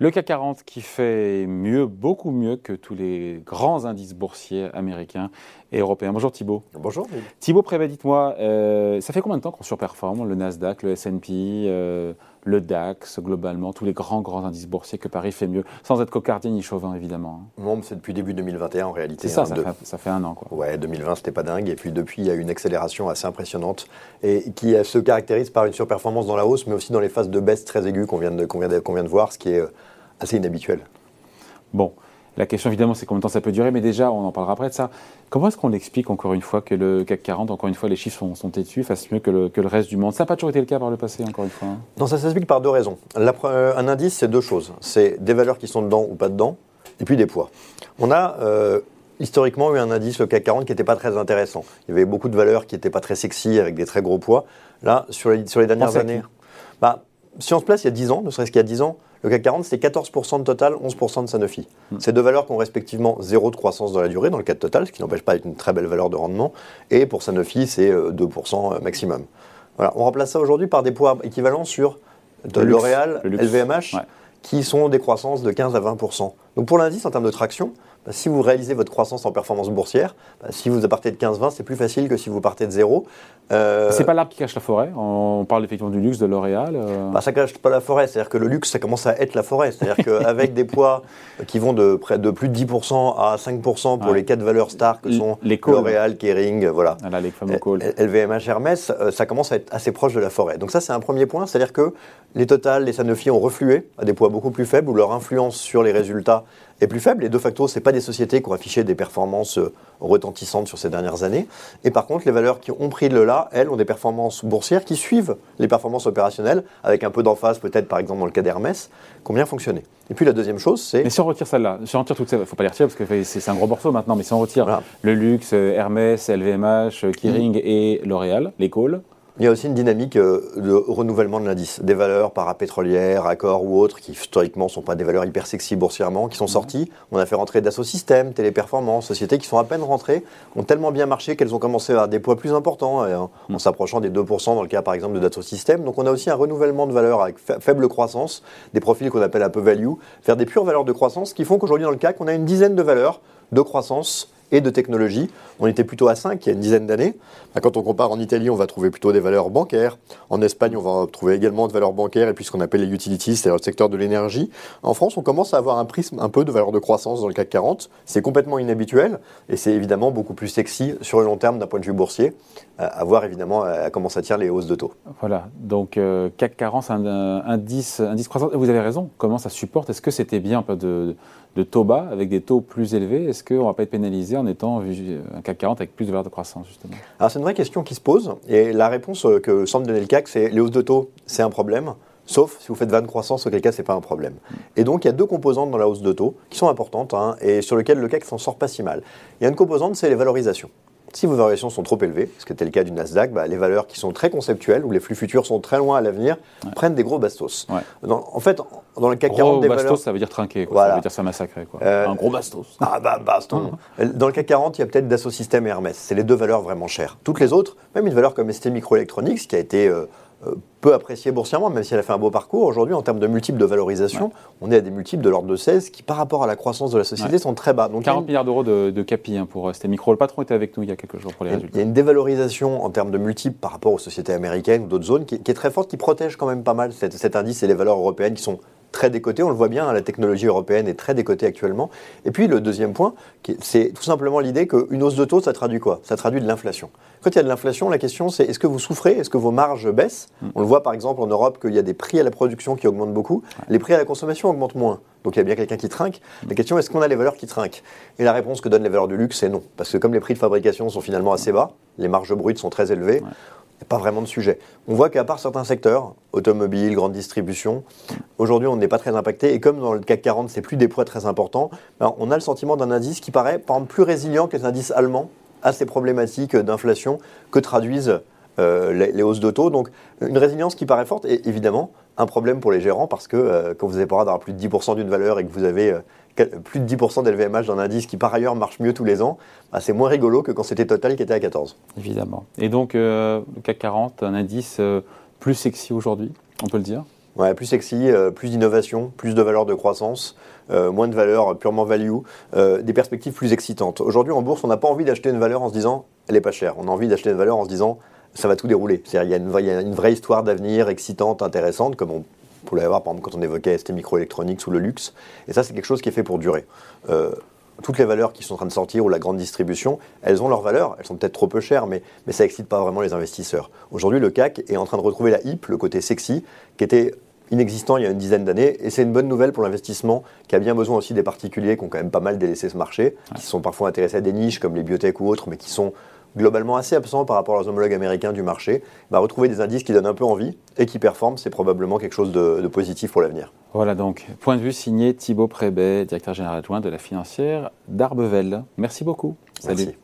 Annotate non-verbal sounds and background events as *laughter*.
Le CAC 40 qui fait mieux, beaucoup mieux que tous les grands indices boursiers américains et européens. Bonjour Thibault. Bonjour. Thibault Prévet, dites-moi, euh, ça fait combien de temps qu'on surperforme le Nasdaq, le S&P, euh, le DAX, globalement, tous les grands, grands indices boursiers que Paris fait mieux, sans être cocardien ni chauvin, évidemment. Hein. Non, c'est depuis début 2021 en réalité. C'est ça, hein, ça, fait, un an. Quoi. Ouais, 2020, c'était pas dingue. Et puis depuis, il y a eu une accélération assez impressionnante et qui se caractérise par une surperformance dans la hausse, mais aussi dans les phases de baisse très aiguës qu'on vient, vient, vient, de voir, ce qui est euh, assez inhabituel. Bon, la question évidemment c'est combien de temps ça peut durer, mais déjà on en parlera après de ça. Comment est-ce qu'on explique encore une fois que le CAC 40, encore une fois les chiffres sont, sont têtus, fasse mieux que le, que le, reste du monde? Ça n'a pas toujours été le cas par le passé, encore une fois. Hein. Non, ça s'explique par deux raisons. Euh, un indice, c'est deux choses. C'est des valeurs qui sont dedans ou pas dedans, et puis des poids. On a euh, historiquement eu un indice, le CAC 40, qui n'était pas très intéressant. Il y avait beaucoup de valeurs qui n'étaient pas très sexy, avec des très gros poids. Là, sur les, sur les dernières années, bah, si on se place il y a 10 ans, ne serait-ce qu'il y a 10 ans, le CAC 40, c'était 14% de total, 11% de Sanofi. Hmm. Ces deux valeurs qui ont respectivement zéro de croissance dans la durée, dans le cas de total, ce qui n'empêche pas d'être une très belle valeur de rendement. Et pour Sanofi, c'est 2% euh, euh, maximum. Voilà. On remplace ça aujourd'hui par des poids équivalents sur L'Oréal, LVMH, qui sont des croissances de 15 à 20%. Donc pour l'indice, en termes de traction, si vous réalisez votre croissance en performance boursière, bah, si vous partez de 15-20, c'est plus facile que si vous partez de zéro. Euh... C'est pas l'arbre qui cache la forêt. On parle effectivement du luxe de L'Oréal. Euh... Bah, ça cache pas la forêt. C'est-à-dire que le luxe, ça commence à être la forêt. C'est-à-dire qu'avec *laughs* des poids qui vont de près de plus de 10% à 5% pour les quatre valeurs stars que sont L'Oréal, Kering, voilà. Ah les fameux. LVMH, Hermès, euh, ça commence à être assez proche de la forêt. Donc ça, c'est un premier point. C'est-à-dire que les Total, les Sanofi ont reflué à des poids beaucoup plus faibles où leur influence sur les résultats est plus faible. Et de facto, ce pas des sociétés qui ont affiché des performances euh, retentissantes sur ces dernières années. Et par contre, les valeurs qui ont pris le là, elles, ont des performances boursières qui suivent les performances opérationnelles, avec un peu d'emphase peut-être, par exemple, dans le cas d'Hermès, qui ont bien fonctionné. Et puis la deuxième chose, c'est... Mais si on retire celle-là, si on retire toutes ces... Il ne faut pas les retirer parce que c'est un gros morceau maintenant, mais si on retire le luxe, Hermès, LVMH, Kering mm. et L'Oréal, les calls, il y a aussi une dynamique euh, de renouvellement de l'indice. Des valeurs parapétrolières, accords ou autres, qui historiquement ne sont pas des valeurs hyper sexy boursièrement, qui sont mhm. sorties. On a fait rentrer Dassault Systèmes, Téléperformance, sociétés qui sont à peine rentrées, ont tellement bien marché qu'elles ont commencé à avoir des poids plus importants, en mhm. s'approchant des 2% dans le cas par exemple de Dassault Systèmes. Donc on a aussi un renouvellement de valeurs avec faible croissance, des profils qu'on appelle un peu value, faire des pures valeurs de croissance qui font qu'aujourd'hui dans le CAC, on a une dizaine de valeurs de croissance et de technologie. On était plutôt à 5 il y a une dizaine d'années. Bah, quand on compare en Italie, on va trouver plutôt des valeurs bancaires. En Espagne, on va trouver également des valeurs bancaires et puis ce qu'on appelle les utilities, c'est-à-dire le secteur de l'énergie. En France, on commence à avoir un prisme un peu de valeurs de croissance dans le CAC 40. C'est complètement inhabituel et c'est évidemment beaucoup plus sexy sur le long terme d'un point de vue boursier, à voir évidemment à comment ça tire les hausses de taux. Voilà, donc euh, CAC 40, un, indice, indice croissance. Vous avez raison, comment ça supporte? Est-ce que c'était bien un de de taux bas avec des taux plus élevés, est-ce qu'on ne va pas être pénalisé en étant un CAC 40 avec plus de valeur de croissance justement Alors c'est une vraie question qui se pose et la réponse que semble donner le CAC, c'est les hausses de taux, c'est un problème. Sauf si vous faites 20 de croissance, auquel cas, ce n'est pas un problème. Et donc, il y a deux composantes dans la hausse de taux qui sont importantes hein, et sur lesquelles le CAC s'en sort pas si mal. Il y a une composante, c'est les valorisations. Si vos variations sont trop élevées, ce qui était le cas du Nasdaq, bah, les valeurs qui sont très conceptuelles, où les flux futurs sont très loin à l'avenir, prennent des gros bastos. en fait, dans le CAC 40, des bastos, ça veut dire trinquer, ça veut dire ça massacrer. Quoi. Euh, un gros bastos. *laughs* Ah bah baston. Dans le CAC 40, il y a peut-être Dassault Systèmes et Hermès. C'est les deux valeurs vraiment chères. Toutes les autres, même une valeur comme ST Microelectronics, qui a été euh, peu appréciée boursièrement, même si elle a fait un beau parcours. Aujourd'hui, en termes de multiples de valorisation, on est à des multiples de l'ordre de 16 qui, par rapport à la croissance de la société, sont très bas. Donc, 40 milliards d'euros de, de capi hein, pour ST Micro. Le patron était avec nous il y a quelques jours pour les résultats. Il y a une dévalorisation en termes de multiples par rapport aux sociétés américaines ou d'autres zones qui, est très forte, qui protège quand même pas mal cet, cet indice et les valeurs européennes qui sont très décoté. On le voit bien, hein, la technologie européenne est très décotée actuellement. Et puis le deuxième point, c'est tout simplement l'idée qu'une hausse de taux, ça traduit quoi? Ça traduit de l'inflation. Quand il y a de l'inflation, la question c'est est-ce que vous souffrez? Est-ce que vos marges baissent? Hmm. On le voit par exemple en Europe qu'il y a des prix à la production qui augmentent beaucoup, les prix à la consommation augmentent moins. Donc il y a bien quelqu'un qui trinque. La question est-ce qu'on a les valeurs qui trinquent? Et la réponse que donnent les valeurs du luxe, c'est non. Parce que comme les prix de fabrication sont finalement assez bas, les marges brutes sont très élevées, n'y a pas vraiment de sujet. On voit qu'à part certains secteurs, automobile, grande distribution, aujourd'hui on n'est pas très impacté. Et comme dans le CAC 40, c'est plus des poids très importants, ben, on a le sentiment d'un indice qui paraît par exemple plus résilient que les indices allemands à ces problématiques d'inflation que traduisent euh, les, hausses de taux. Donc une résilience qui paraît forte et évidemment un problème pour les gérants parce que euh, quand vous avez d'avoir plus de 10% d'une valeur et que vous avez euh, plus de 10% d'LVMH dans un indice qui par ailleurs marche mieux tous les ans, bah, c'est moins rigolo que quand c'était Total qui était à 14. Évidemment. Et donc le CAC 40, un indice plus sexy aujourd'hui, on peut le dire? Ouais, plus sexy, euh, plus d'innovation, plus de valeur de croissance, euh, moins de valeur purement value, euh, des perspectives plus excitantes. Aujourd'hui, en bourse, on n'a pas envie d'acheter une valeur en se disant elle est pas chère. On a envie d'acheter une valeur en se disant ça va tout dérouler. Il y, a une, y a une vraie histoire d'avenir excitante, intéressante, comme on pouvait l'avoir par exemple quand on évoquait ST Microelectronics ou le luxe. Et ça, c'est quelque chose qui est fait pour durer toutes les valeurs qui sont en train de sortir ou la grande distribution, elles ont leur valeur. Elles sont peut-être trop peu chères, mais, mais ça excite pas vraiment les investisseurs. Aujourd'hui, le CAC est en train de retrouver la HIP, le côté sexy, qui était inexistant il y a une dizaine d'années. Et c'est une bonne nouvelle pour l'investissement qui a bien besoin aussi des particuliers qui ont quand même pas mal délaissé ce marché, qui sont parfois intéressés à des niches comme les biotech ou autres, mais qui sont globalement assez absents par rapport aux homologues américains du marché, bah, retrouver des indices qui donnent un peu envie et qui performent, c'est probablement quelque chose de, positif pour l'avenir. Voilà donc, point de vue signé Thibaut Prébet, directeur général adjoint de la financière d'Arbevel. Merci beaucoup. Salut.